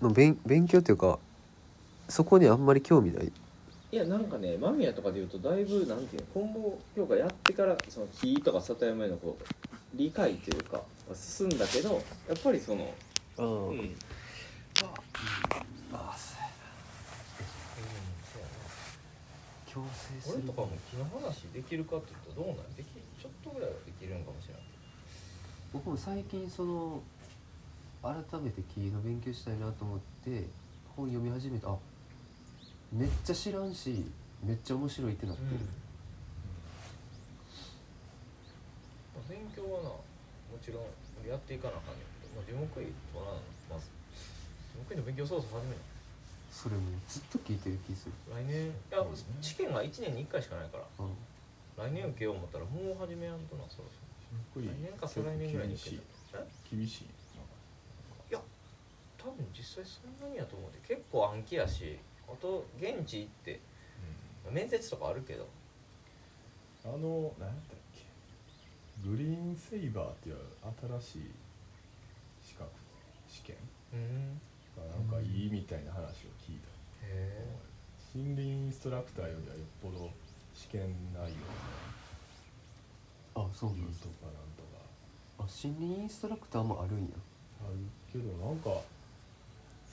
の勉勉強っていうかそこにあんまり興味ない。いやなんかね間宮とかで言うとだいぶなんていうの棍棒評価やってからその木とか里山へのこう理解というか進んだけどやっぱりその、あうん、あそうや強制する。俺とかも木の話できるかって言うとどうなん？できちょっとぐらいはできるんかもしれない僕も最近その改めて木の勉強したいなと思って本読み始めてあめっちゃ知らんしめっちゃ面白いってなってる、まあ勉強はなもちろんやっていかなあかんねんけど、まあ、樹木医とはなまず樹木医の勉強そろそろ始めなそれもずっと聞いてる気する、来年いや試験が1年に1回しかないから。うん、来年受けよう思ったらもう始めやんとなそろそろ。来年か再来年ぐらいに受けたえ？厳しい多分実際そんなにやと思うで。結構暗記やしあと現地行って面接とかあるけど。あの何やったっけ。グリーンセイバーっていう新しい資格試験うん。がなんかいいみたいな話を聞いた、へえ。森林インストラクターよりはよっぽど試験内容あそうなんとかなんとか。あ森林インストラクターもあるんや。あるけどなんか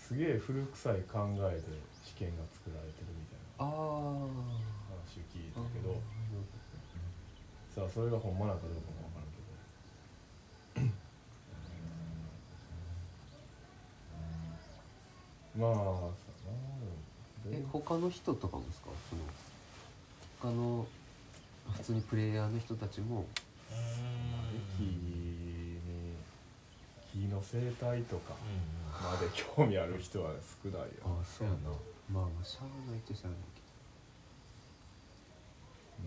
すげえ古臭い考えで試験が作られてるみたいなああ話を聞いたけど。さあそれがほんまなんかどうかもわからんけど。まあさな。え他の人とかもですか？その他の普通にプレイヤーの人たちも。木に木の生態とかまで興味ある人は少ないよ。あそうやな。まあまあしゃあないっちゃしゃあないけ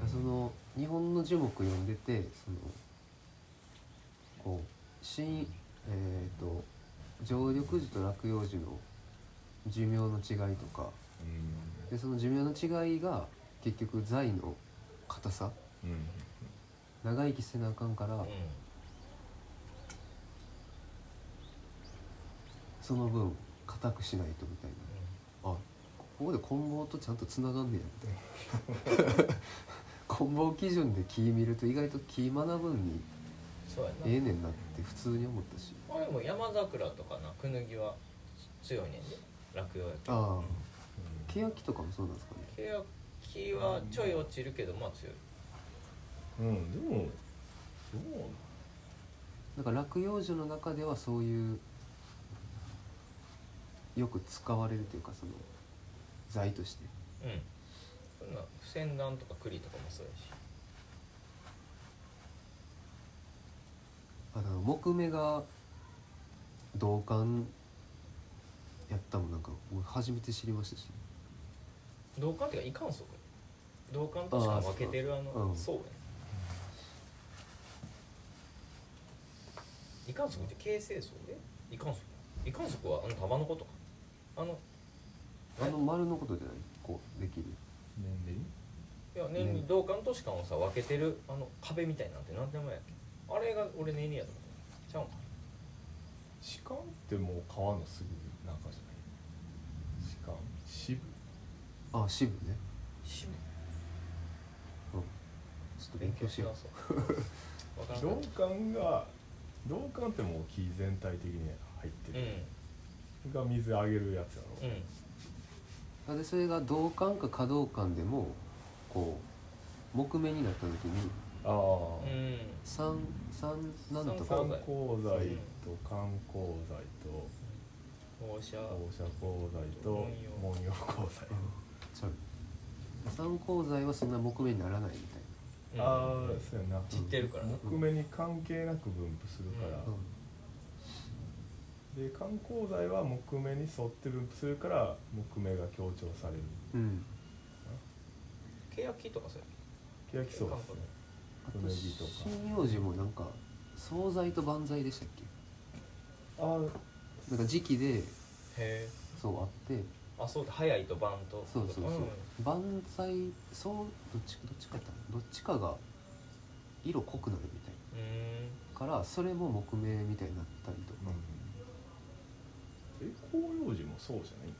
ど、あその日本の樹木読んでてそのこう新えっ、と常緑樹と落葉樹の寿命の違いとか。うん。でその寿命の違いが結局材の硬さ。うん。長生きせなあかんから、その分硬くしないとみたいな。あここで棍棒とちゃんとつながんねや。みたいな棍棒基準で木見ると意外と木学ぶんにそうやな。ええねんなって普通に思ったし。あでも山桜とかなクヌギは強いねんで。落葉やけど。ああ。欅とかもそうなんですかね。欅はちょい落ちるけどまあ強い。うんでもどうなん？か落葉樹の中ではそういうよく使われるというかその材として。うん。そんな不戦断とか栗とかもそうやし。あの木目が銅管やったもんなんかもう初めて知りましたし。銅管っていうか異管束銅管としか分けてるあのうん。そうやね。異管束って形成層で異管束異管束はあの束のことかあのあの丸のことじゃない？こうできる？年齢いや年に銅管と歯間をさ分けてるあの壁みたいなんて何て名前やっけあれが俺年齢やと思って。ちゃうんか鹿ってもう川のすぐ中じゃない？鹿？支部あ支部ね支部ちょっと勉強しよう。そう。分からん銅かっ管が銅管ってもう木全体的に入ってたる、が水あげるやつやろ、うん。でそれが銅管か可動管でもこう木目になった時にああ、うん三三なんと三か。酸鉱剤と観鉱剤と放射。放射鉱剤と文文様鉱剤ちゃう。三鉱剤はそんな木目にならないみたいうん。ああそうやな。散ってるから。な木目に関係なく分布するから、な、で観光剤は木目に沿って分布するから木目が強調される。うん。うん、欅とかそうや欅そうですね。あとか。針葉樹もなんか惣菜と万歳でしたっけ？ああなんか時期でへえ。そうあって。あそうだ早いと晩と。そうそうそう、ん。万歳そうどっちどっちかやったの？どっちかが色濃くなるみたいうん。なからそれも木目みたいになったりとか、え法要寺もそうじゃない？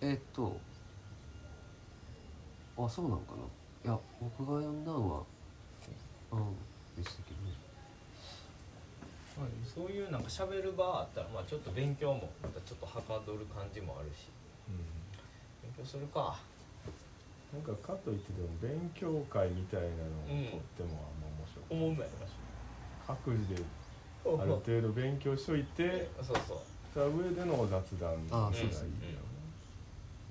えーっとあそうなんかな？いや僕が読んだのはうんでしたけどね。まあそういうなんか喋る場あったらまあちょっと勉強もまたちょっとはかどる感じもあるし。勉強するか。なんかかといってでも勉強会みたいなのをとってもあんま面白くない、思うんだよな。各自である程度勉強しといてそうそうその上での雑談がいいよあ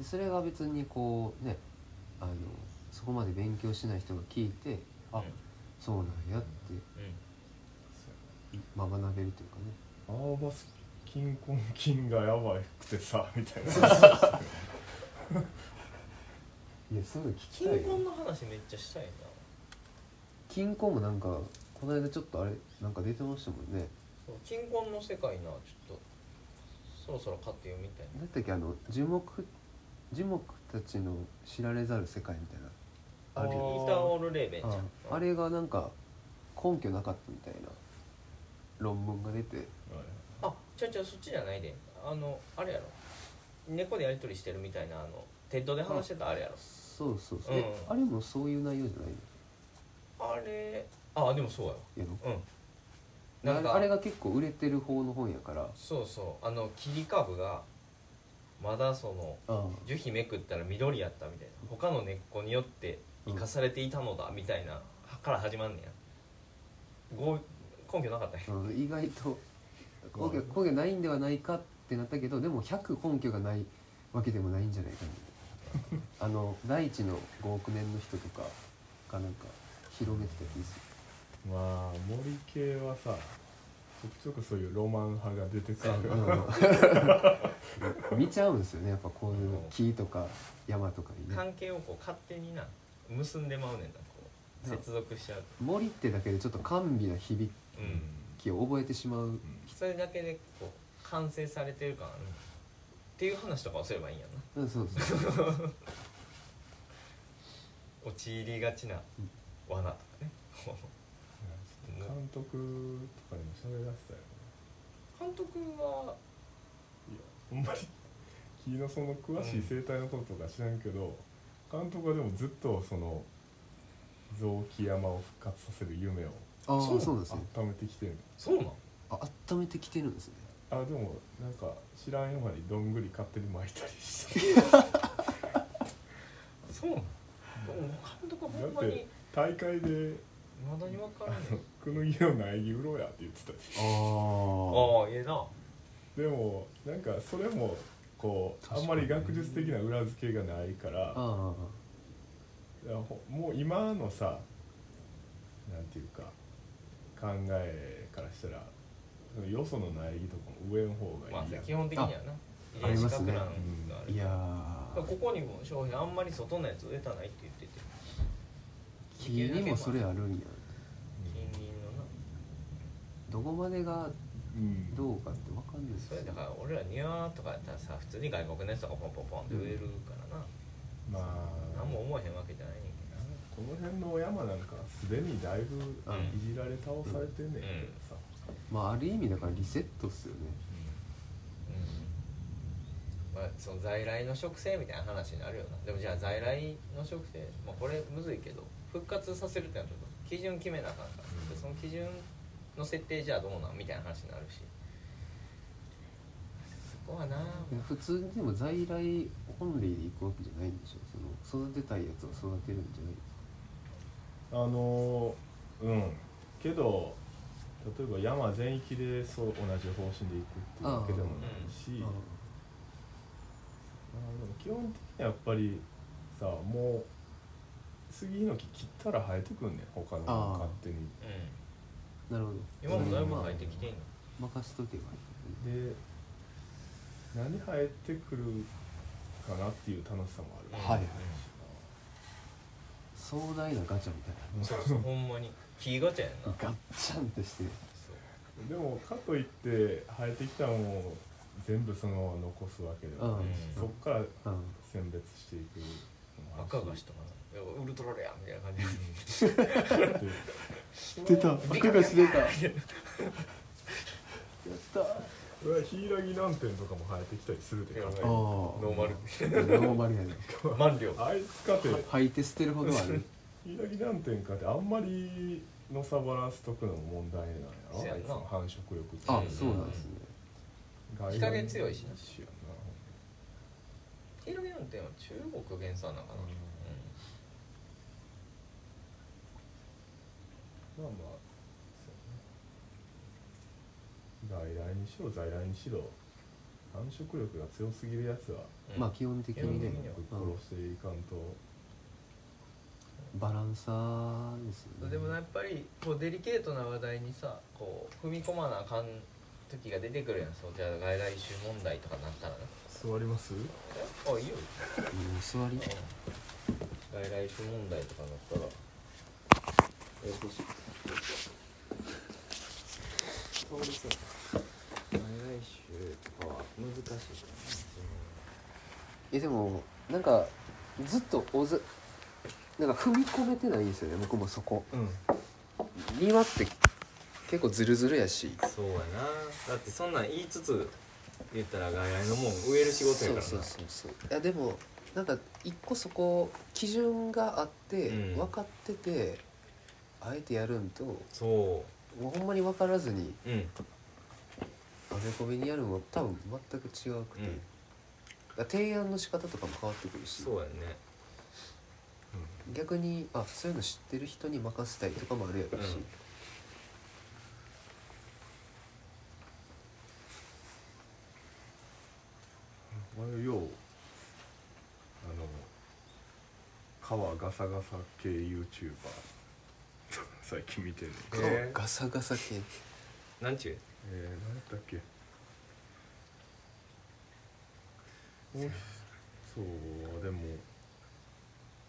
そそれが別にこうねあのそこまで勉強しない人が聞いてあ、うん。そうなんやってうん。まあ学べるというかね。アーバス金婚金がやばくてさみたいな。いやすごい聞き金たいよ。婚の話めっちゃしたいな。金婚もなんかこの間ちょっとあれなんか出てましたもんね。金婚の世界なちょっとそろそろ買って読みたいな。だったっけあの樹木樹木たちの知られざる世界みたいな。あるイよーターオール・レーベンじゃん。ああれがなんか根拠なかったみたいな。論文が出て。あちゃうちゃうそっちじゃないで。あのあれやろ。猫でやり取りしてるみたいなあのテッドで話してたあれやろ。そうそうそう、うん。えあれもそういう内容じゃないの？あれあでもそうやわ。やろ？うん。あなんかれあれが結構売れてる方の本やから。そうそう。あの切り株がまだそのあ樹皮めくったら緑やったみたいな。他の根っこによって生かされていたのだみたいなから始まんねや。ご根拠なかったんやあ、うん、意外と根拠根拠ないんではないかってなったけどでも100根拠がないわけでもないんじゃないかな。あの第一の5億年の人とかがなんか広めてた気がすまあ森系はさちょくちょくそういうロマン派が出てくる。る、うん、見ちゃうんですよね。やっぱこういう木とか山とかにね。関係をこう勝手にな結んでまうねんなこう。接続しちゃうと。森ってだけでちょっと甘美な響うんきを覚えてしまう。それだけでこう完成されてる感ある。っていう話とかをすればいいんやな。うんそうそう。陥りがちな罠とかね 監督とかにも喋らせたよ監督はいやほんまに木のその詳しい生態のこととか知らんけど、監督はでもずっとその雑木山を復活させる夢をああそうそうですね。温めてきてる。そうなん？あ温めてきてるんですね。あでもなんか知らん山にどんぐり勝手に巻いたりして。そうなん？でも監督はほんまに大会でまだに分からんねん「くぬぎの苗木売ろうや」って言ってた。しあああええな。でもなんかそれもこうあんまり学術的な裏付けがないからああいやほもう今のさなんていうか考えからしたらそのよその苗木とかも植えん方がいいやん、まあ基本的にはな。あありますね。遺伝子かく乱があるいやここにも商品あんまり外のやつ植えたないって言ってて。ー木にもそれあるんやどこまでがうん。どうかってわかんないですそれだから俺ら庭とかやったらさ普通に外国のやつとかポンポンポンって植えるからな、まあ。何も思えへんわけじゃないねんけこの辺の山なんかすでにだいぶいじられ倒されてんねんけどさ、まあある意味だからリセットっすよね。ど、うん。まあ、その在来の植生みたいな話になるよな。でもじゃあ在来の植生、まあ、これむずいけど復活させるってなると基準決めなあかんから、うん。でその基準の設定じゃあどうなん？みたいな話になるし。そこはな普通にでも在来本類で行くわけじゃないんでしょ？その育てたいやつを育てるんじゃないあのうん。けど例えば山全域でそう同じ方針でいくっていうわけでもないし。あでも基本的にはやっぱりさもう杉ヒノキ切ったら生えてくんねん。他の勝手に。うんなるほど。今もだいぶ入ってきてんの？任せとけばいい。で何生えてくるかなっていう楽しさもある。はいはい。壮大なガチャみたいそうそうほんまに。木ガチャやんな。なガッチャンってして。そう。でもかといって生えてきたものを全部そのまま残すわけではないし、うん。そこからうん選別していくのもあるし。赤菓子とかなウルトラレアみたいな感じ。でで出た。赤菓子出たやった。これは柊南天とかも生えてきたりするで考えるああノーマル。ノー。マルやね満量あいつかて。吐いて捨てるほどある柊南天かてあんまりのさばらすとくのも問題なんやろあいつの繁殖力ってあそうなんですね日陰強いしなヒロミなんては中国原産なのかな、うんなまあまあ外来にしろ在来にしろ繁殖力が強すぎるやつはうん。まあ基本的にねぶっ殺していかんとバランサーですよね。でもやっぱりこうデリケートな話題にさこう踏み込まなあかん時が出てくるやんそうじゃあ外来種問題とかなったらな座ります？あいいようん座り。外来種問題とかなったら。え欲しいそうですよ。外来種とかは難しいかえでもなんかずっとおずなんか踏み込めてないんですよね僕もそこ。なうん。庭って結構ズルズルやし。そうやな。だってそんなん言いつつ言ったら外来のもん植える仕事やからな。そうそうそうそう。いやでもなんか一個そこ基準があって、うん。分かっててあえてやるんとそもうほんまに分からずにううん。アメコミにやるのも多分全く違うくて、うん。だから提案の仕方とかも変わってくるし。そうやね。逆にあそういうの知ってる人に任せたいとかもあるやろし、うん。俺ようあの川ガサガサ系 YouTuber 最近見てんねんけどへえガサガサ系。なんちゅう？えー、何やったっけそうでも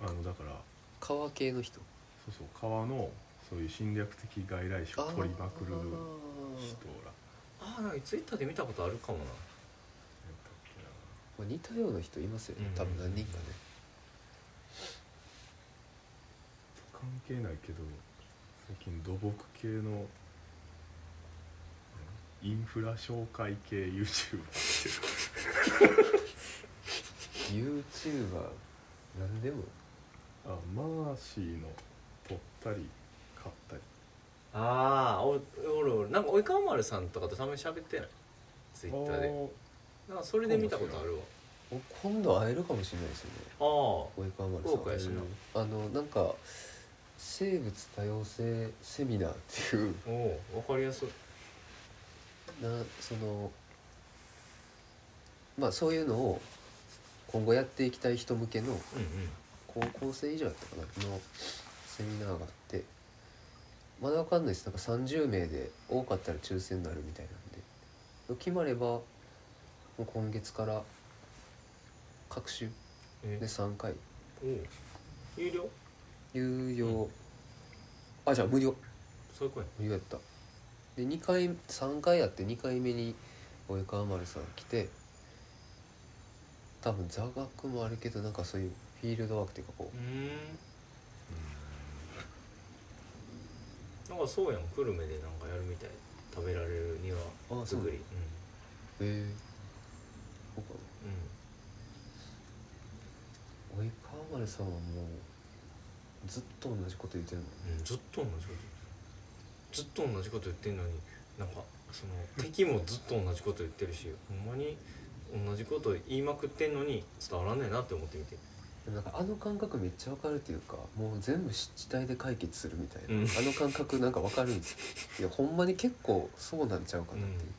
あのだから。川系の人。そうそう川のそういう侵略的外来種を取りまくる人ら。ああなんかツイッターで見たことあるかもな。まあ、似たような人いますよね。うん。多分何人かね、関係ないけど最近土木系のインフラ紹介系 YouTuber ってる YouTuber 何でも。あマーシーの取ったり買ったり。ああおおるおるなんか及川丸さんとかとたまに喋ってないツイッターで。あなんかそれで見たことあるわ。お今度会えるかもしれないですよね。あ及川丸さん。あのなんか生物多様性セミナーっていうあおお分かりやすい。なそのまあそういうのを今後やっていきたい人向けの高校生以上やったかなのセミナーがあってまだわかんないです。なんか30名で多かったら抽選になるみたいなんで。決まればもう今月から各週え。で3回。おお有料有料、あじゃあ無料。そういう声。無料やった。で2回3回やって2回目に及川丸さん来て多分座学もあるけどなんかそういうフィールドワークっていうかこう。ーん。なんかそうやん久留米でなんかやるみたい。食べられる庭作り。うへえ。そうかうん。な及川丸さんはもうずっと同じこと言ってるの？うん、うん、ずっと同じこと言ってるずっと同じこと言ってんのになんかその敵もずっと同じこと言ってるしほんまに同じこと言いまくってんのに伝わらんねえなって思ってみて。でもなんかあの感覚めっちゃわかるっていうかもう全部湿地帯で解決するみたいな、うん。あの感覚なんかわかるんですよ。いやほんまに結構そうなんちゃうかなっていう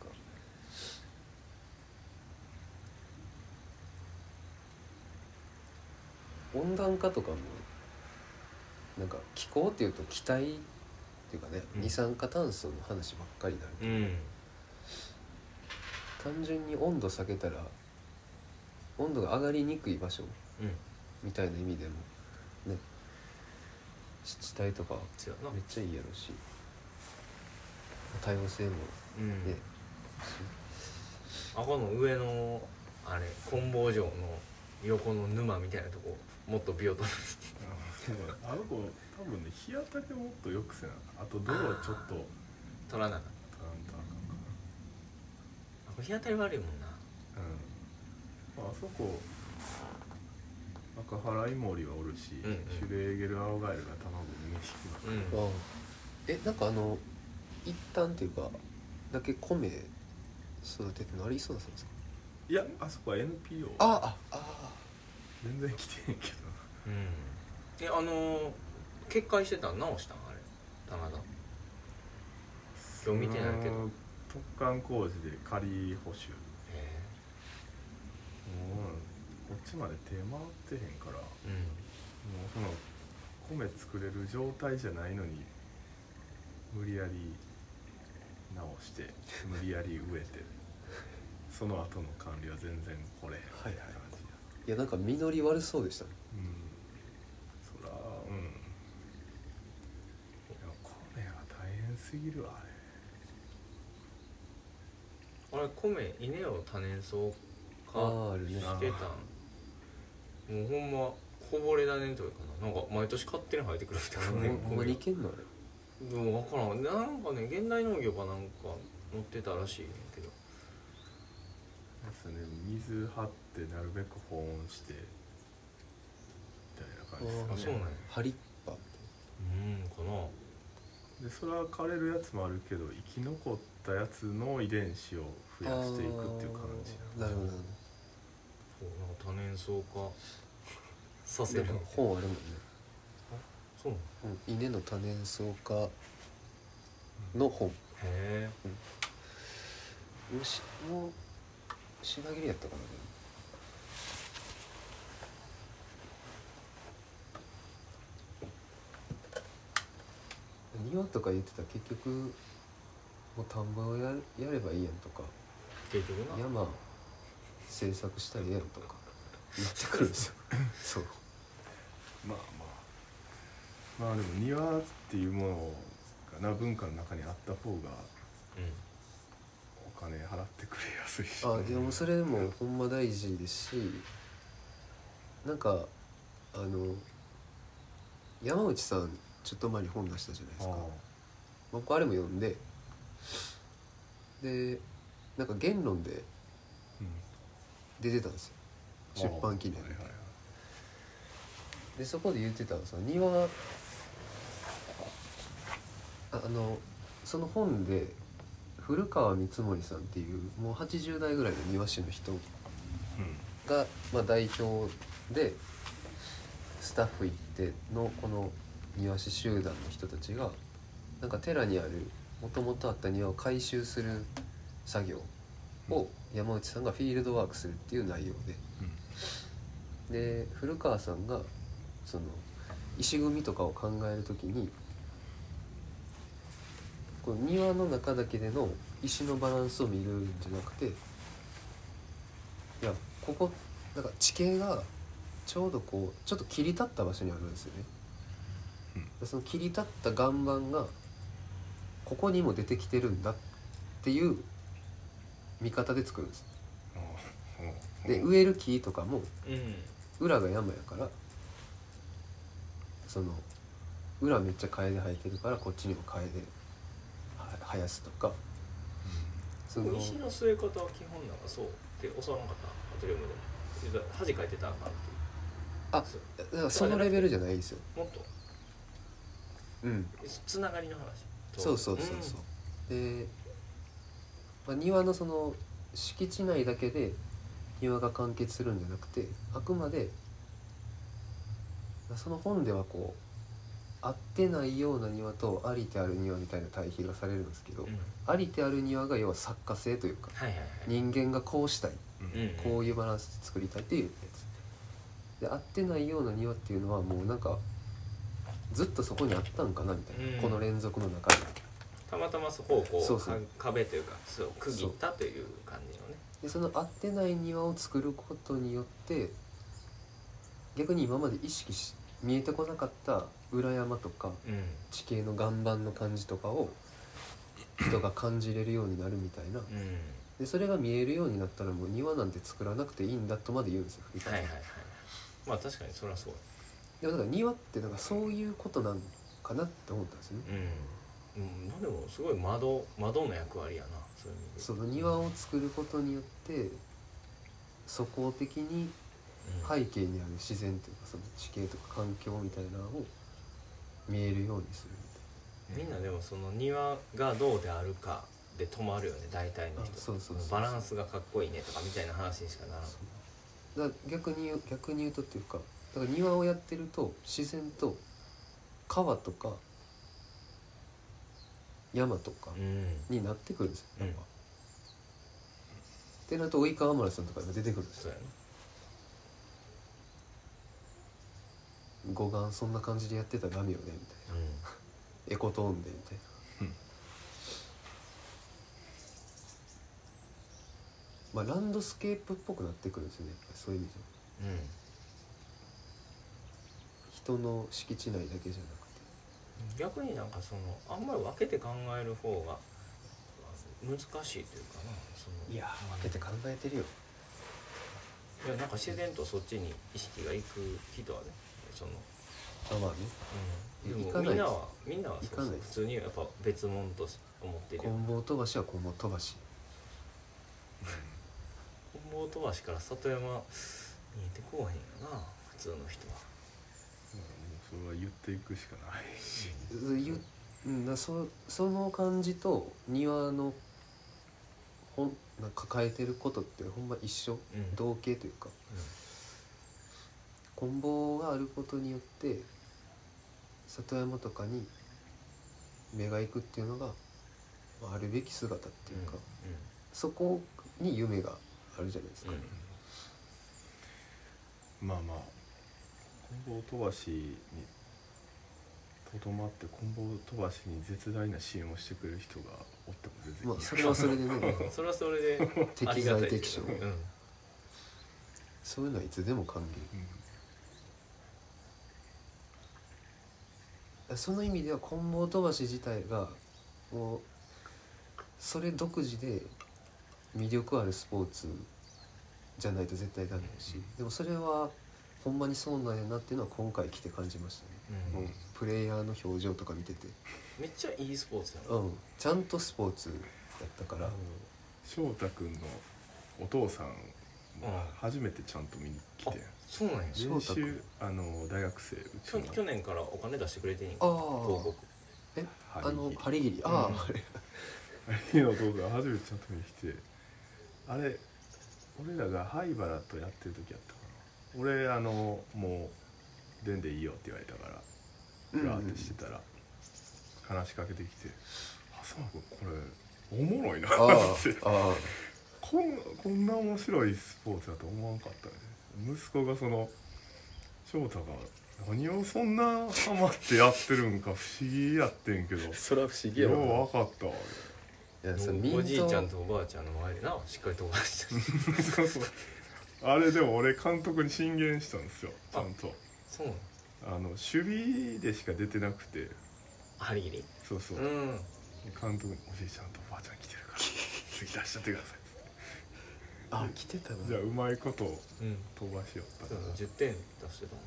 か、温暖化とかもなんか気候っていうと気体っていうかね、うん。二酸化炭素の話ばっかりになるうん。単純に温度下げたら温度が上がりにくい場所うん。みたいな意味でもね湿地帯とかそうやなめっちゃいいやろうし。多様性もうん。ね、あこの上のあれ棍棒城の横の沼みたいなとこもっとビオトー。プあの子多分ね日当たりをもっとよくせなあと泥をちょっと。取らなあかん取らんとあかんかあ日当たり悪いもんな。うん。まああそこ赤原イモリはおるし、うんうん。シュレーゲルアオガエルが卵を産みにきます。から、うん。あえなんかあの一旦っていうかだけ米育ててのあれ磯田さんですか？いやあそこは NPO あああ全然来てへんけどうんえあのー決壊してたん直したん？あれ。棚田。今日見てないけど。突貫工事で仮補修。へもうこっちまで手回ってへんから。もえうその米作れる状態じゃないのに無理やり直して無理やり 植えてその後の管理は全然来れへんみたいな感じや、いやなんか実り悪そうでしたね。うんそらうんいや米は大変すぎるわあれ。あれ米稲を多年草あーあるね。してたん？もうほんまこぼれ種というかな。なんか毎年勝手に生えてくるみたいなね。ほんまにいけんのあれ？でも分からん。なんかね現代農業かなんか載ってたらしいねんけど。ですね。水張ってなるべく保温してみたいな感じですかね。あそうなんや。ハリッパうんかなでそれは枯れるやつもあるけど生き残ったやつの遺伝子を増やしていくっていう感じなるほどなるそうなんか多年草化させる本あるもんね。そうなの？うん稲の多年草化の本。へえもうしもう品切れやったかな庭とか言ってたら結局もう田んぼをややればいいやんとか。結局な。山制作したらええやんとか。言ってくるんですよ。そう。まあまあ。まあでも庭っていうものがな文化の中にあった方がうお金払ってくれやすいし。あでもそれもほんま大事ですしなんかあの山内さんちょっと前に本出したじゃないですか。僕あれも読んででなんか言論でうん。出てたんですよ。出版記念はいはいはい。でそこで言ってたのさ庭ああのその本で古川光森さんっていうもう80代ぐらいの庭師の人が、まあ、代表でスタッフ行ってのこの庭師集団の人たちがなんか寺にあるもともとあった庭を改修する作業を山内さんがフィールドワークするっていう内容で。で古川さんがその石組みとかを考える時にこの庭の中だけでの石のバランスを見るんじゃなくていやここなんか地形がちょうどこうちょっと切り立った場所にあるんですよね。でその切り立った岩盤がここにも出てきてるんだっていう見方で作るんです。で植える木とかも裏が山やからその裏めっちゃカエデ生えてるからこっちにもカエデは生やすとかその石の据え方は基本なんかそうって教わらなかった？アトリウムでも恥かいてたらあかんってあそう。だからそのレベルじゃないですよ。もっと？うん。つながりの話。そうそうそうそう。で、まあ、庭のその敷地内だけで庭が完結するんじゃなくてあくまでその本ではこう合ってないような庭とありてある庭みたいな対比がされるんですけど、うん、うんありてある庭が要は作家性というかはいはいはい。人間がこうしたい。うん。うんこういうバランスで作りたいっていうやつ。で合ってないような庭っていうのはもうなんかずっとそこにあったんかなみたいな、うん。この連続の中で。たまたまそこをこうそうそう。か壁というかそう区切ったという感じのね。でその合ってない庭を作ることによって逆に今まで意識し見えてこなかった裏山とかうん。地形の岩盤の感じとかを人が感じれるようになるみたいな。うん。でそれが見えるようになったらもう庭なんて作らなくていいんだとまで言うんですよはいはいはい。まあ確かにそれはそう。でもだから庭ってなんかそういうことなんかなって思ったんですよね。うん、うん、まあでもすごい窓窓の役割やなそういう意味で。その庭を作ることによって素行的にうん。背景にある自然というかその地形とか環境みたいなのを見えるようにするみんなでもその庭がどうであるかで止まるよね大体の人。あそうそうバランスがかっこいいねとかみたいな話にしかならん。逆に逆に言うとっていうかだから庭をやってると自然と川とか山とかうん。になってくるんですよ、うん。やってなると及川村さんとかが出てくるんですよ。護岸そんな感じでやってたらダメよねみたいな。エコトーンでみたいな、まあランドスケープっぽくなってくるんですよねそういう意味ではうんうん人の敷地内だけじゃなくて。逆になんかそのあんまり分けて考える方が難しいというかな。そのいや分けて考えてるよ。いやなんか自然とそっちに意識がいく人はねその、あまあねうん、でもみんなはみんなはそうそう普通にやっぱ別物とし思ってるよ。棍棒飛ばしは棍棒飛ばし。棍棒飛ばしから里山見えてこうへんよな普通の人はは言っていくしかない。ゆうん。なそその感じと庭のほんなんか抱えてることってほんま一緒、うん。同型というか。棍棒があることによって里山とかに目が行くっていうのがまああるべき姿っていうか、そこに夢があるじゃないですか、まあまあ棍棒飛ばしにとどまって棍棒飛ばしに絶大な支援をしてくれる人がおっても全然いいまあそれはそれでねうん。それはそれであ適材適所。うん。そういうのはいつでも歓迎。うん。その意味では棍棒飛ばし自体がもうそれ独自で魅力あるスポーツじゃないと絶対ダメだしでもそれはほんまにそうなんやなっていうのは今回来て感じましたね、うん。もうプレイヤーの表情とか見てて、めっちゃいいスポーツやなうん、ちゃんとスポーツやったから、翔太君のお父さんが初めてちゃんと見に来て、そうなんや。翔練習あの大学生うちの。去去年からお金出してくれてんやん。ああ広告。え？あの張り切り。ああ、うん。あれ兄のお父さん初めてちゃんと見に来て。あれ俺らが灰原とやってる時やった俺あのもう出んでいいよって言われたからふらーってしてたら、話しかけてきて「浅間君これおもろいな」ああって。こんこんな面白いスポーツだと思わんかったね。息子がその翔太が何をそんなハマってやってるんか不思議やってんけどそれは不思議よう分かったわいやそおじいちゃんとおばあちゃんの前でなしっかり飛ばしてそうそうあれでも俺監督に進言したんですよちゃんと。そうなのあの守備でしか出てなくて。張り切り。そうそう、うん。監督に「おじいちゃんとおばあちゃん来てるから 次出しちゃってください」あ来てたなじゃあうまいことうん。飛ばしよった。そうから10点出してたもん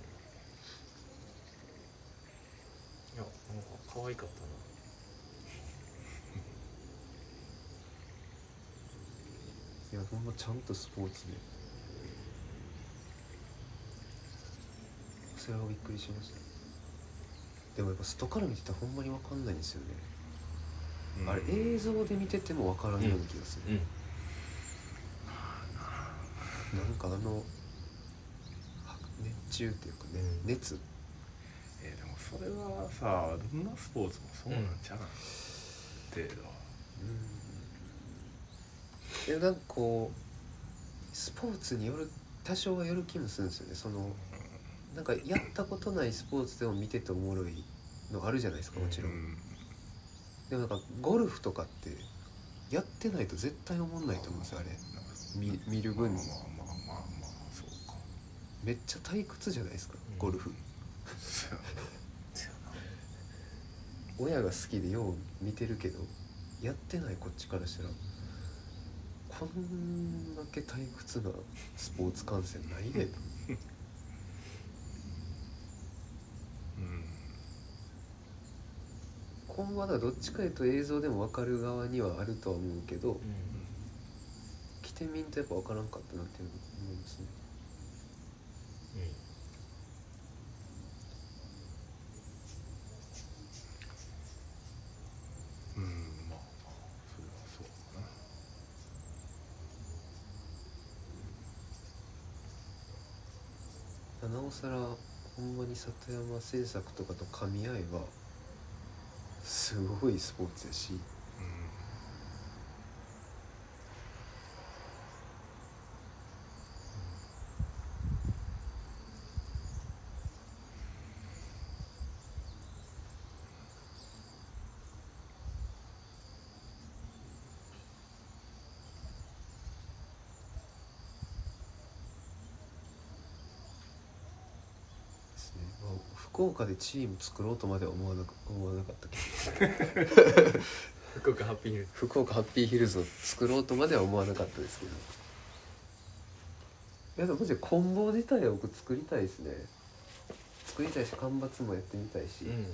いやなんか可愛かったな。いやほんまちゃんとスポーツでそれはびっくりしました。でもやっぱ外から見てたらほんまに分かんないんですよね、うん。あれ映像で見てても分からんような気がする、うんなんかあのは熱中っていうかね、うん。熱。えーでもそれはさどんなスポーツもそうなんじゃない、程度は。うん。いやなんかこうスポーツによる多少はよる気もするんですよね。そのなんかやったことないスポーツでも見てておもろいのあるじゃないですかもちろん、うんでもなんかゴルフとかってやってないと絶対思んないと思うんですよあれ。見見る分に。まあまあまあまあまあそうか。めっちゃ退屈じゃないですかうん。ゴルフ。親が好きでよう見てるけどやってないこっちからしたらこんだけ退屈なスポーツ観戦ないでうんこ今後はだどっちかいうと映像でも分かる側にはあるとは思うけどうん来てみんとやっぱ分からんかったなっていうの思いますね。うん。まあそれはそうかな。なおさらほんまに里山製作とかと噛み合えばすごいスポーツやしうんですね、まあ、福岡でチーム作ろうとまでは思わなか思わなかったけど。福岡ハッピーヒル福岡ハッピーヒルズを作ろうとまでは思わなかったですけど。いやでもマジで棍棒自体は僕作りたいですね。作りたいし間伐もやってみたいし、うん。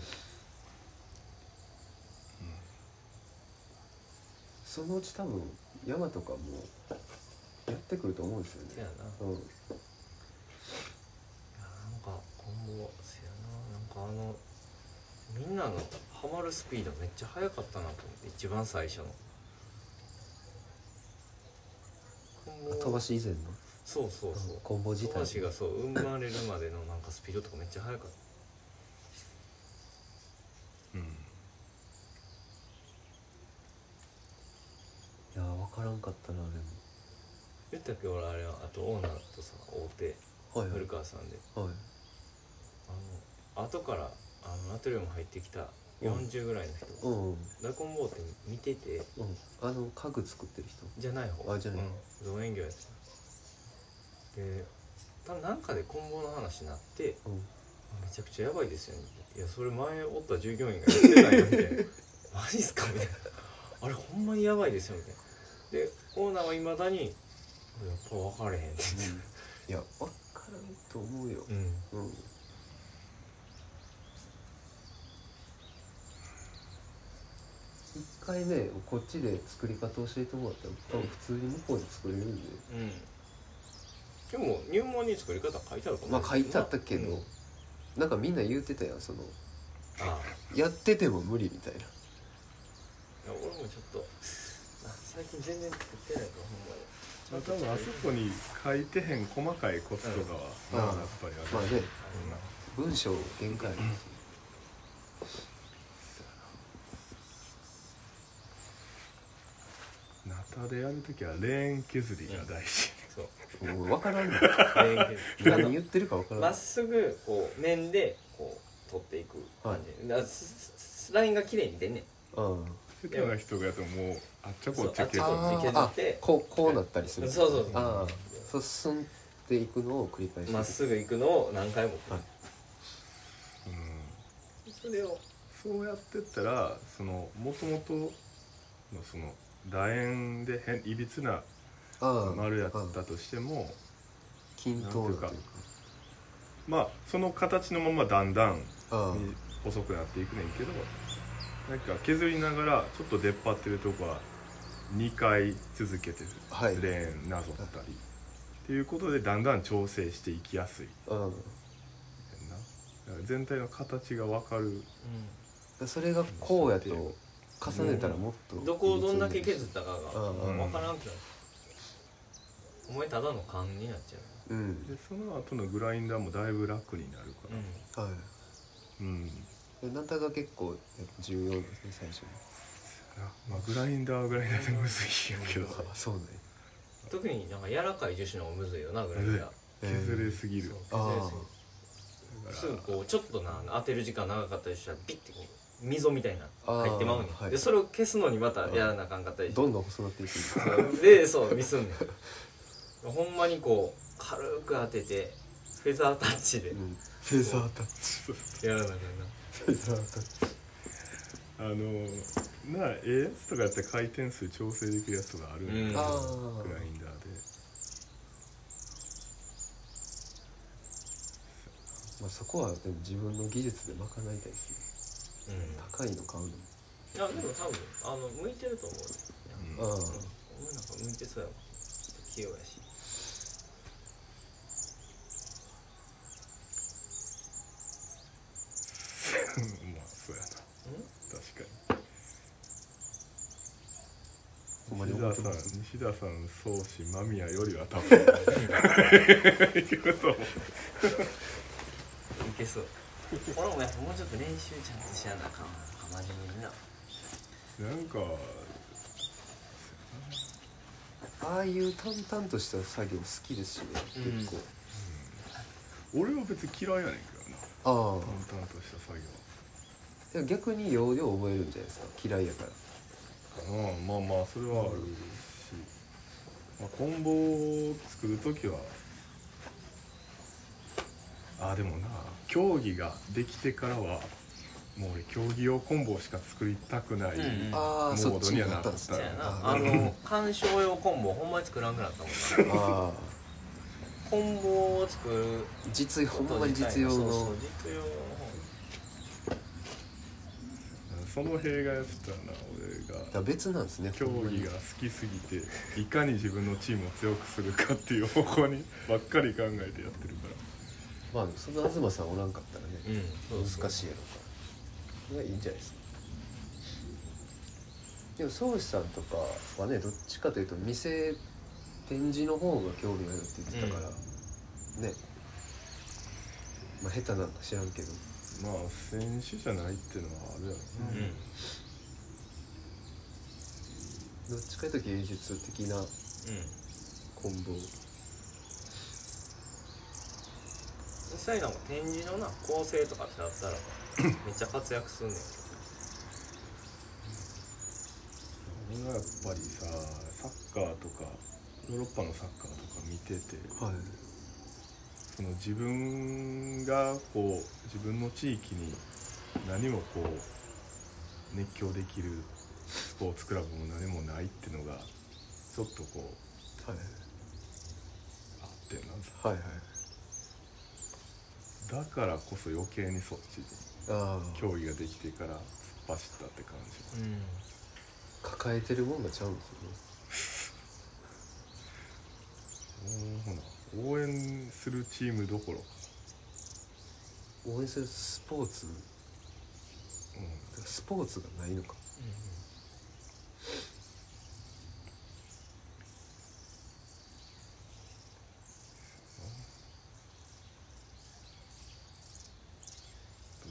そのうち多分山とかもやってくると思うんですよね。な、いやうん。なんか今後あのみんなのハマるスピードめっちゃ速かったなと思って一番最初の。飛ばし以前の？そうそうそう。棍棒自体飛ばしがそう生まれるまでのなんかスピードとかめっちゃ速かった。うん。いや分からんかったなで言ったっけ俺あれはあとオーナーとさ大手はい。古川さんで。はい。あの後からあのアトリウム入ってきた40ぐらいの人うんうん。大根ボーって見ててうん。あの家具作ってる人？じゃない方。あじゃない。うん、造園業やってた。で多分なんかで棍棒の話になってうん。めちゃくちゃやばいですよね。いやそれ前おった従業員が言ってたよみたいな。マジっすか？みたいな。あれほんまにやばいですよみたいな。でオーナーはいまだに「やっぱ分かれへん」っていや分からんと思うよ。うん。うん一回ねこっちで作り方教えてもらったら多分普通に向こうで作れるんで。うん。でも入門に作り方書いてあるかもまあ書いてあったけど、うん。なんかみんな言うてたよそのああ。やってても無理みたいな。いや俺もちょっとあ最近全然作ってないからほんまにまあ多分あそこに書いてへん細かいコツとかは、うん。まあやっぱりある。まあね。文章限界あるタでやるときはレーン削りが大事、そう。もう。分からんの連携何言ってるか分からんまっすぐこう面でこう取っていく感じ、だからススラインが綺麗に出んねん。うん。下手な人がやともうあっちゃこっちゃ削るそうあっちゃこっち削あって。こうこうなったりする。そうそうそう。ああ。そう進んでいくのを繰り返して。まっすぐ行くのを何回も。はい。うん。それを。そうやってったらそのもともとのその楕円で変いびつな丸やったとしても均等なというか。まあその形のままだんだん細くなっていくねんけどなんか削りながらちょっと出っ張ってるとこは2回続けてる、はい。レーンなぞったり。っていうことでだんだん調整していきやすい。全体の形が分かる。それがこうやと重ねたらもっとどこをどんだけ削ったかがうん分からんくなるお前ただの勘になっちゃう。ん。でその後のグラインダーもだいぶ楽になるかう、らはい。うん、でナタが結構重要ですね最初。になまあグラインダーはグラインダーでむずいんやけど。あそうね。ん、特になんか柔らかい樹脂の方がむずいよなぐらいが削れすぎる。そうあ削れすぎる。すぐこうちょっとな当てる時間長かったりしたらビッてこう溝みたいな入ってまうねん、はい。でそれを消すのにまたやらなあかんかったり。してどんどん細なっていくでそうミスんねん。ほんまにこう軽く当ててフェザータッチで。うん。フェザータッチ。やらなあかんな。フェザータッチ。あのなあええやつとかやって回転数調整できるやつとかあるんや。グラインダーで。まあそこはでも自分の技術で賄いたいですねうん高いの買うの？もいやでも多分あの向いてると思うよ。うん。ああ俺なんか向いてそうやもん。器用やし。まあそうやな。確かほんまにに西田さん西田さん宗師間宮よりは多分。いけると思ういけそう俺もやっぱもうちょっと練習ちゃんとしやなあかんわ。真面目にな。なんかああいう淡々とした作業好きですしねうん。結構、俺は別に嫌いやねんけどな。ああ。淡々とした作業。でも逆に要領覚えるんじゃないですか嫌いやから。うんまあまあそれはあるし、まあ、コンボを作る時は。あでもな競技ができてからはもう俺競技用コンボしか作りたくない、うんうん。ああモそっちにードにはなっなった。んですねたよそうやな。ああの鑑賞用コンボほんまに作らんくなったもんな。コンボを作る実用ほんまに実用そうのそう実用の。その弊害やったらな俺いやが別なんですね競技が好きすぎていかに自分のチームを強くするかっていう方向にばっかり考えてやってるからまあその東さんおらんかったらね、うん難しいやろから。それはいいんじゃないですか。でも宗師さんとかはねどっちかというと店展示の方が興味あるって言ってたから、ね。まあ下手なんか知らんけど。まあ選手じゃないっていうのはあるやろうん。ね、どっちかというと芸術的なうん。コンボ実際なん。か展示のな構成とかってなったら めっちゃ活躍すんねん俺はやっぱりさサッカーとかヨーロッパのサッカーとか見ててはい。その自分がこう自分の地域に何もこう熱狂できるスポーツクラブも何もないっていうのがちょっとこうはい。あってなはいはいだからこそ余計にそっちにああ。競技ができてから突っ走ったって感じ。うん。抱えてるもんがちゃうんですもうほな応援するチームどころ。か、よね応援するスポーツ。うん、スポーツがないのか。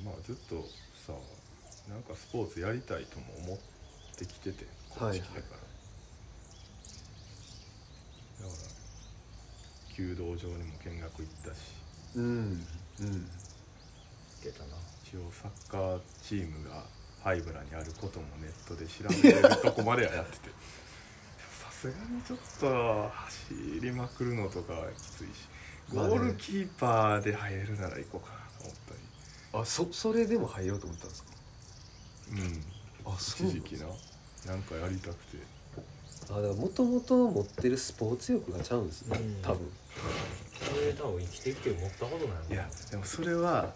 まあずっとさなんかスポーツやりたいとも思ってきててこっち来てから、だから弓道場にも見学行ったし。うんうん。出たな。一応サッカーチームがハイブラにあることもネットで調べれるとこまではやってて。さすがにちょっと走りまくるのとかはきついし。ゴまあね。ールキーパーで入れるなら行こうかなと思ったり。あそそれでも入ろうと思ったんですか？うん。あそう一時期な。なんかやりたくて。あだからもともと持ってるスポーツ欲がちゃうんですね、うん。多分。それ多分生きてきて持ったことないもん。いやでもそれは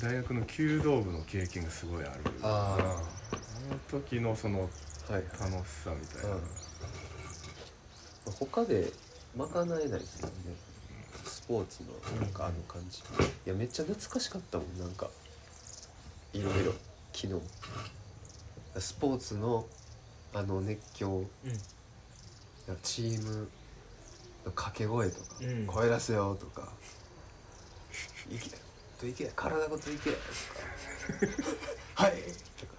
大学の弓道部の経験がすごいある。ああの時のそのあはい。楽しさみたいな、うん。他で賄えないですよね。スポーツのなんかあの感じ。いやめっちゃ懐かしかったもんなんか。いろいろ昨日。スポーツのあの熱狂。うん。チームの掛け声とか「うん。声出せよ」とか「いけといけ体ごといけ」とか「はい」とか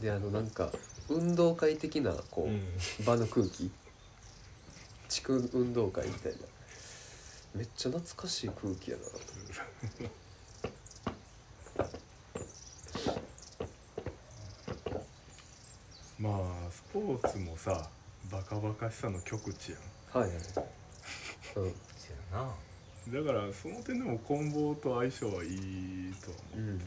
であのなんか運動会的なこう、うん。場の空気。地区運動会みたいな。めっちゃ懐かしい空気やなと まあスポーツもさバカバカしさの極致やはいはい、やな。んだからその点でも棍棒と相性はいいとは思う、うん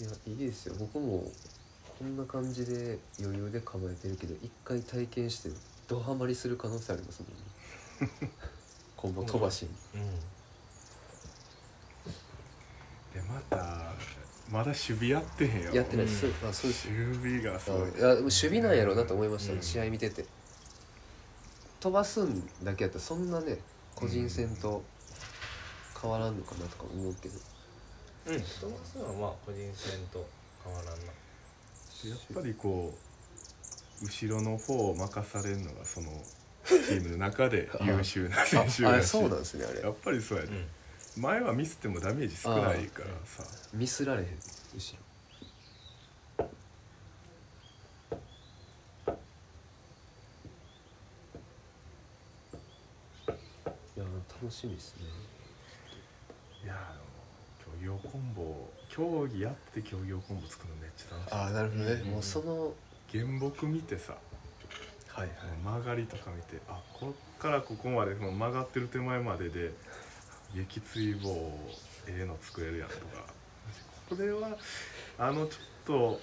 いやいいですよ。僕もこんな感じで余裕で構えてるけど一回体験してドハマりする可能性ありますもんね。今後飛ばしにでまたまだ守備やってへんやろ。やってないです、うん。あそうです。よ守備がすごい。いやでも守備なんやろうなと思いましたね、うん。試合見てて。飛ばすんだけやったらそんなね個人戦と変わらんのかなとか思うけど、うん。トマスはまあ個人戦と変わらんな。やっぱりこう後ろの方を任されるのがそのチームの中で 優秀な選手ああそうなんですねあれ。やっぱりそうやね、うん前はミスってもダメージ少ないからさ。ミスられへん後ろいや楽しみですね。いやあの競技用コンボ競技やって競技用コンボ作るのめっちゃ楽しい。ああなるほどね、うん。もうその原木見てさはいはい。曲がりとか見てあこっからここまでもう曲がってる手前までで撃墜棒ええの作れるやんとか。これはあのちょっと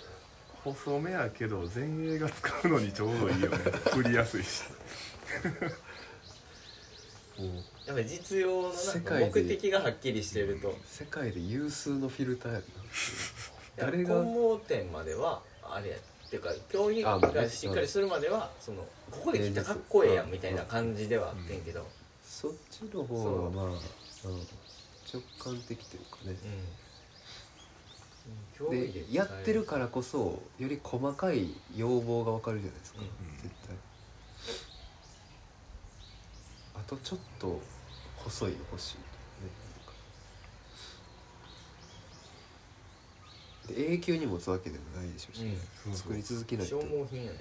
細めやけど前衛が使うのにちょうどいいよね。振りやすいし。も うやっぱり実用のなんか目的がはっきりしてると。世界で有数のフィルターやな。誰誰が？が混合点まではあれや。っていうか競技あまあねがしっかりするまではそのここで切ったらかっこええやんみたいな感じではあってんけど。そっちの方はまあ、うん、直感的というかね。うん。でやってるからこそより細かい要望がわかるじゃないですか、うん。絶対。あとちょっと細いの欲しい永久に持つわけでもないでしょうし、うん。そう作り続けないと。消耗品やね。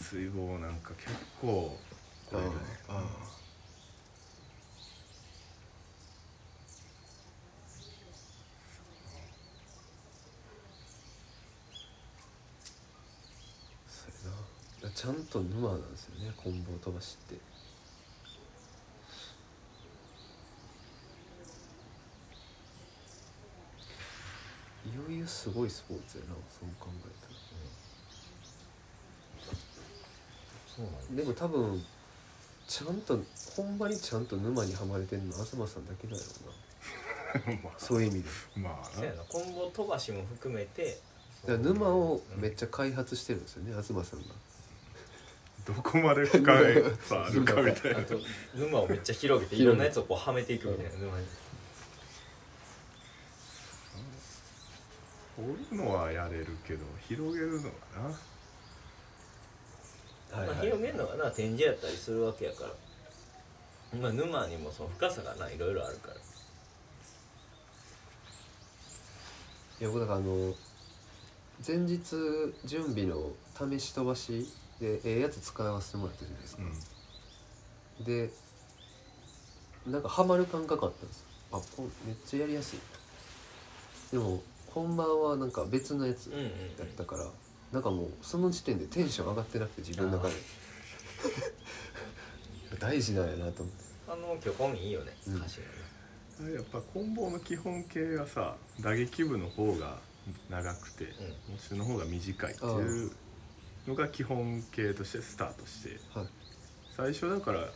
撃墜棒なんか結構ああ。ああそうやなちゃんと沼なんですよね棍棒飛ばしって。いよいよすごいスポーツやなそう考えそうなんたらでも多分ちゃんとほんまにちゃんと沼にはまれてんの東さんだけだよな。まそういう意味で。あまあそうやなコンボ飛ばしも含めてだから沼をめっゃちゃ開発してるんですよね東さんがどこまで深いさあるかみたいな沼をめっちゃ広げていろんなやつをこうはめていくみたいな沼に掘るのはやれるけど広げるのはなまあ、広げるのがな展示やったりするわけやから。まあ沼にもその深さがないろいろあるから。いや僕だからあの前日準備の試し飛ばしでええやつ使わせてもらってるじゃないですか、でなんかハマる感覚あったんですよ。あこんめっちゃやりやすい。でも本番はなんか別のやつうんうんうん。だったから、なんかもうその時点でテンション上がってなくて自分の中で。大事なんやなと思って。あの虚構にいいよね。うん。やっぱ棍棒の基本形がさ打撃部の方が長くてうん。持ち手の方が短いっていうのが基本形としてスタートしてはい。最初だから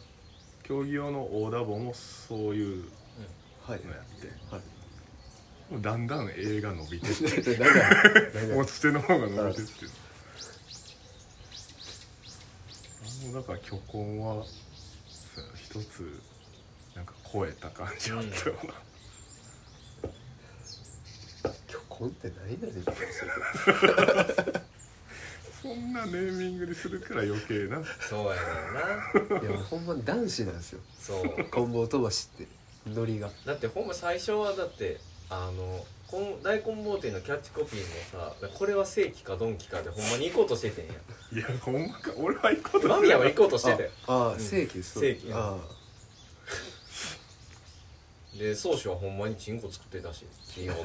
競技用の大ダボもそういうはいのやってはい。もうだんだん映が伸びてって。持ち手の方が伸びてってあのだから巨根は一つなんか超えた感じあったよな、虚婚って何やねんって話だそんなネーミングにするから余計な。そうやねんな。いやほんま男子なんですよ。そう。棍棒飛ばしってノリが。だってほんま最初はだってあのこん大根棒店のキャッチコピーもさこれは正規かドンキかでほんまに行こうとしててんや。いやほんまか。俺は行くこと間宮は行こうとしててああうん。正規です。正規あで宗主はほんまにチンコ作ってたし 金曜って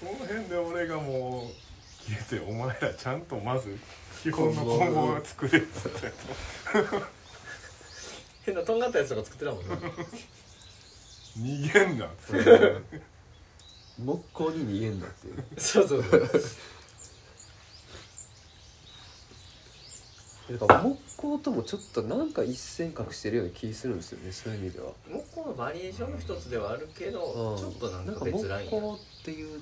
その辺で俺がもう消えてお前らちゃんとまず基本のコンボを作れっつって 変なとんがったやつとか作ってたもんね逃げんなっつって。あ 木工に逃げんなっていう。そうそうそう。だから木工ともちょっとなんか一線隠してるような気するんですよねそういう意味では。木工のバリエーションの一つではあるけど、うん。ちょっとなんかなんか木別ラインや。工っていう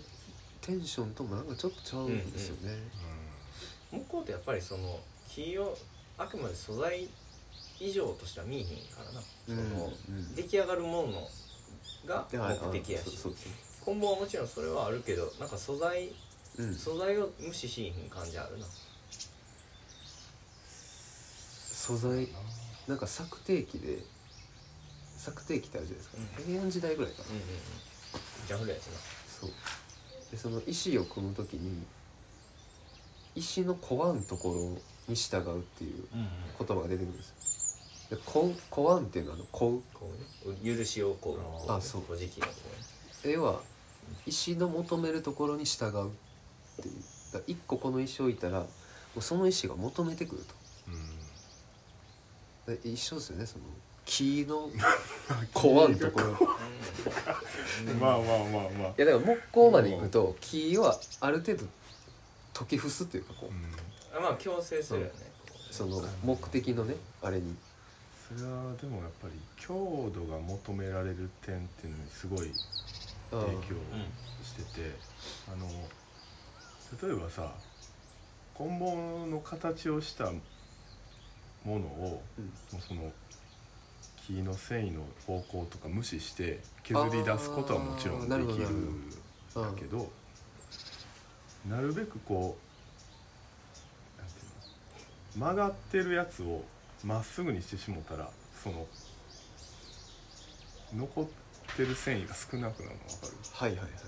テンションともなんかちょっとちゃうんですよね、木工ってやっぱりその木をあくまで素材以上としては見えへんからな、うんそのうん出来上がるものが目的やし。そうそう棍棒はもちろんそれはあるけどなんか素材そううん。素材を無視しへん感じあるな。素材なんか作定機で作定機ってあるじゃないですか、平安時代ぐらいかな、うんうんうん。じゃあ古いやつな。そうでその石を組む時に石のこわんところに従うっていう言葉が出てくるんですよ。わんっていうのはあのこうこうね。許しをこうあそう。こじきのこ要は石の求めるところに従うっていう。一個この石を置いたらもうその石が求めてくると。で一緒ですよねその木のこわんところ。まあまあまあまあ。やだから木工まで行くと木はある程度解き伏すっていうかこう。うあまあ強制するよね、その目的のねあれに。それはでもやっぱり強度が求められる点っていうのにすごいあ影響しててあの例えばさ棍棒の形をしたものをうん。もうその木の繊維の方向とか無視して削り出すことはもちろんできるんだけどなるべくこうなんていうの曲がってるやつをまっすぐにしてしもたらその残ってる繊維が少なくなるの分かる？はいはいはいはい。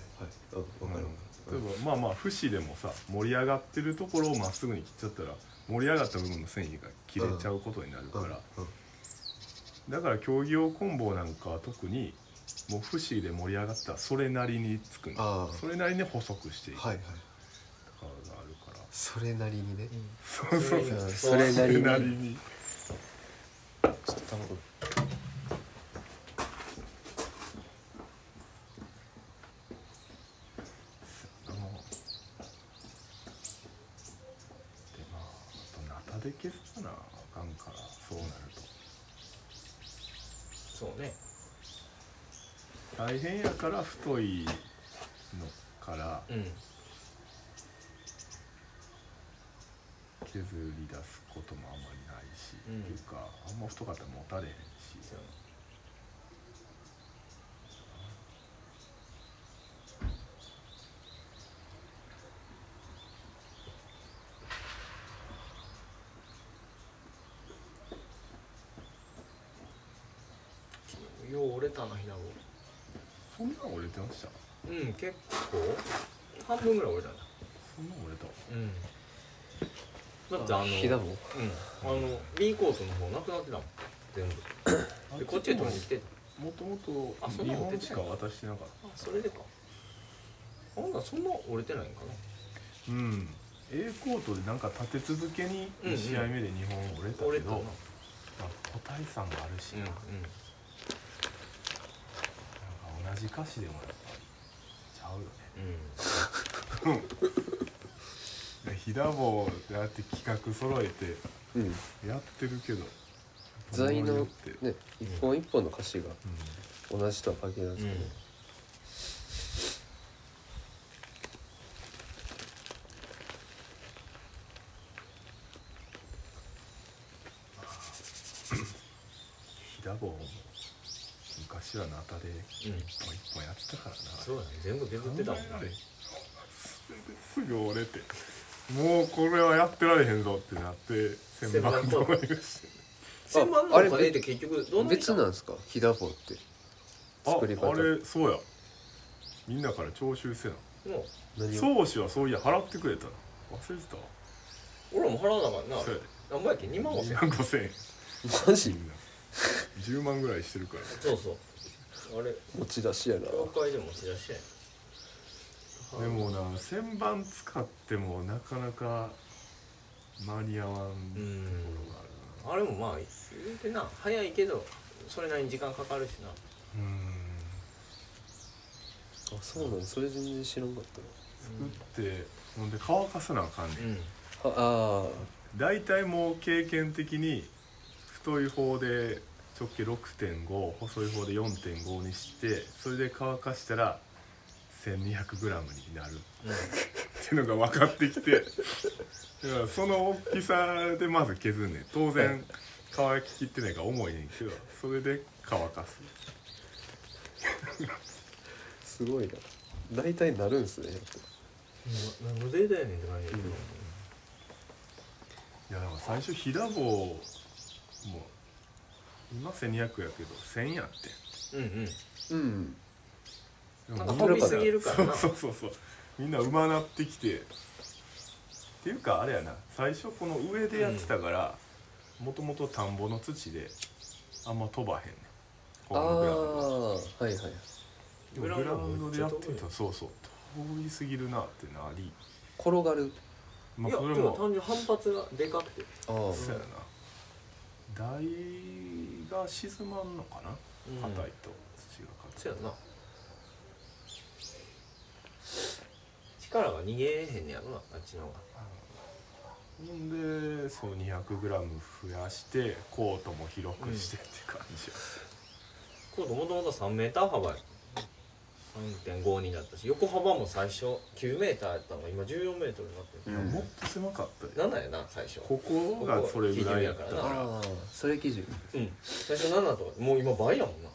うんわかるわか例るえばまあまあ節でもさ盛り上がってるところをまっすぐに切っちゃったら盛り上がった部分の繊維が切れちゃうことになるから、うんうんだから競技用棍棒なんかは特にもう節で盛り上がったらそれなりにつくのそれなりに細くしていく。とかはい。はいがあるから、それなりにね。そうそうう。んそそれなりに。れなりに。ちょっと卵でまああとナタで消さな。あかんから。そうなる。とそうね。大変やから太いのからうん。削り出すこともあんまりないし、うん。っていうかあんま太かったら持たれへんし。そうよう折れたなひなそんなん折れてました。ごうん結構半分ぐらい折れたなそんなん折れた。うん。だってあのひだも？んうん。あの B コートの方なくなってたもん全部でこっちへ取りに来て。もともとあそんな日の折れてない本しか渡してなかっあそれでか。ほんならそんな折れてないんかな。たうん。A コートでなんか立て続けにうんうん2試合目で日本折れた折れたな。けど、まあ、個体差があるし。な,、うんうんじ歌詞でもやっぱりちゃうよね。うん。でひだ棒であって企画揃えてうん。やってるけど材のって。ね一本一本の歌詞がう同じとは限らずね、ん。ひだ棒も昔はナタで一うん。本一本やってたからな。そうだね。全部削ってたもんね考えられんすぐ折れてもうこれはやってられへんぞってなって旋盤とか。にして旋盤のって結局どんなに別なんですか？ひだぼうって。あ作り方。あれそうや。みんなから徴収せな。もう。何を？宗師はそういや払ってくれたな忘れてたわ。俺らも払わなあかんな。そうやで。何倍やっけ？2万5千2万5000円。マジ？みんな10万ぐらいしてるから。そうそう。あれ。持ち出しやな。教会でも持ち出してでもな旋盤使ってもなかなか間に合わんとこうんろがあるな。あれもまあ言うてな早いけどそれなりに時間かかるしな。うん。あそうなのそれ全然知らんかった作ってほんで乾かさなあかんねん。うん。なああ大体もう経験的に太い方で直径6.5細い方で4.5にしてそれで乾かしたら 1200g になる。っていうのが分かってきて。だからその大きさでまず削んねん。当然乾ききってないから重いねんけどそれで乾かす。すごいな。大体なるんすね。うん何のデータやねんって感じやけど。いやだから最初平棒も今1200やけど1000やって。うんうん。うん。なんか飛びすぎるからな。そうそうそうみんなうまなってきて。っていうかあれやな。最初この上でやってたからもともと田んぼの土であんま飛ばへんねああームグラウンドはいはい。でもグラウンドでやってみたらそうそう。遠いすぎるなってなり。転がる。まあいやでもそれも単純に反発がでかくて。ああそうやな。台が沈まんのかな？うん。硬いと。土が硬いそうやな。力が逃げへんねやろなあっちの方が。ほんでそう 200g 増やしてコートも広くしてって感じや、コートもともと3メーター幅や3.5になったし横幅も最初9メーターやったのが今14メートルになってる、うん。もっと狭かったで7やな最初。ここがそれぐらいやからここがああそれ基準。うん。最初7とかもう今倍やもんな。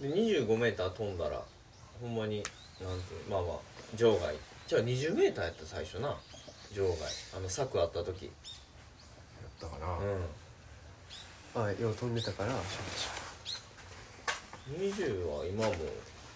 うんで25メーター飛んだらほんまになんていうまあまあ場外。じゃあ20メーターやった最初な。場外。あの柵あった時。やったかな、うはいよう飛んでたからん20は今も。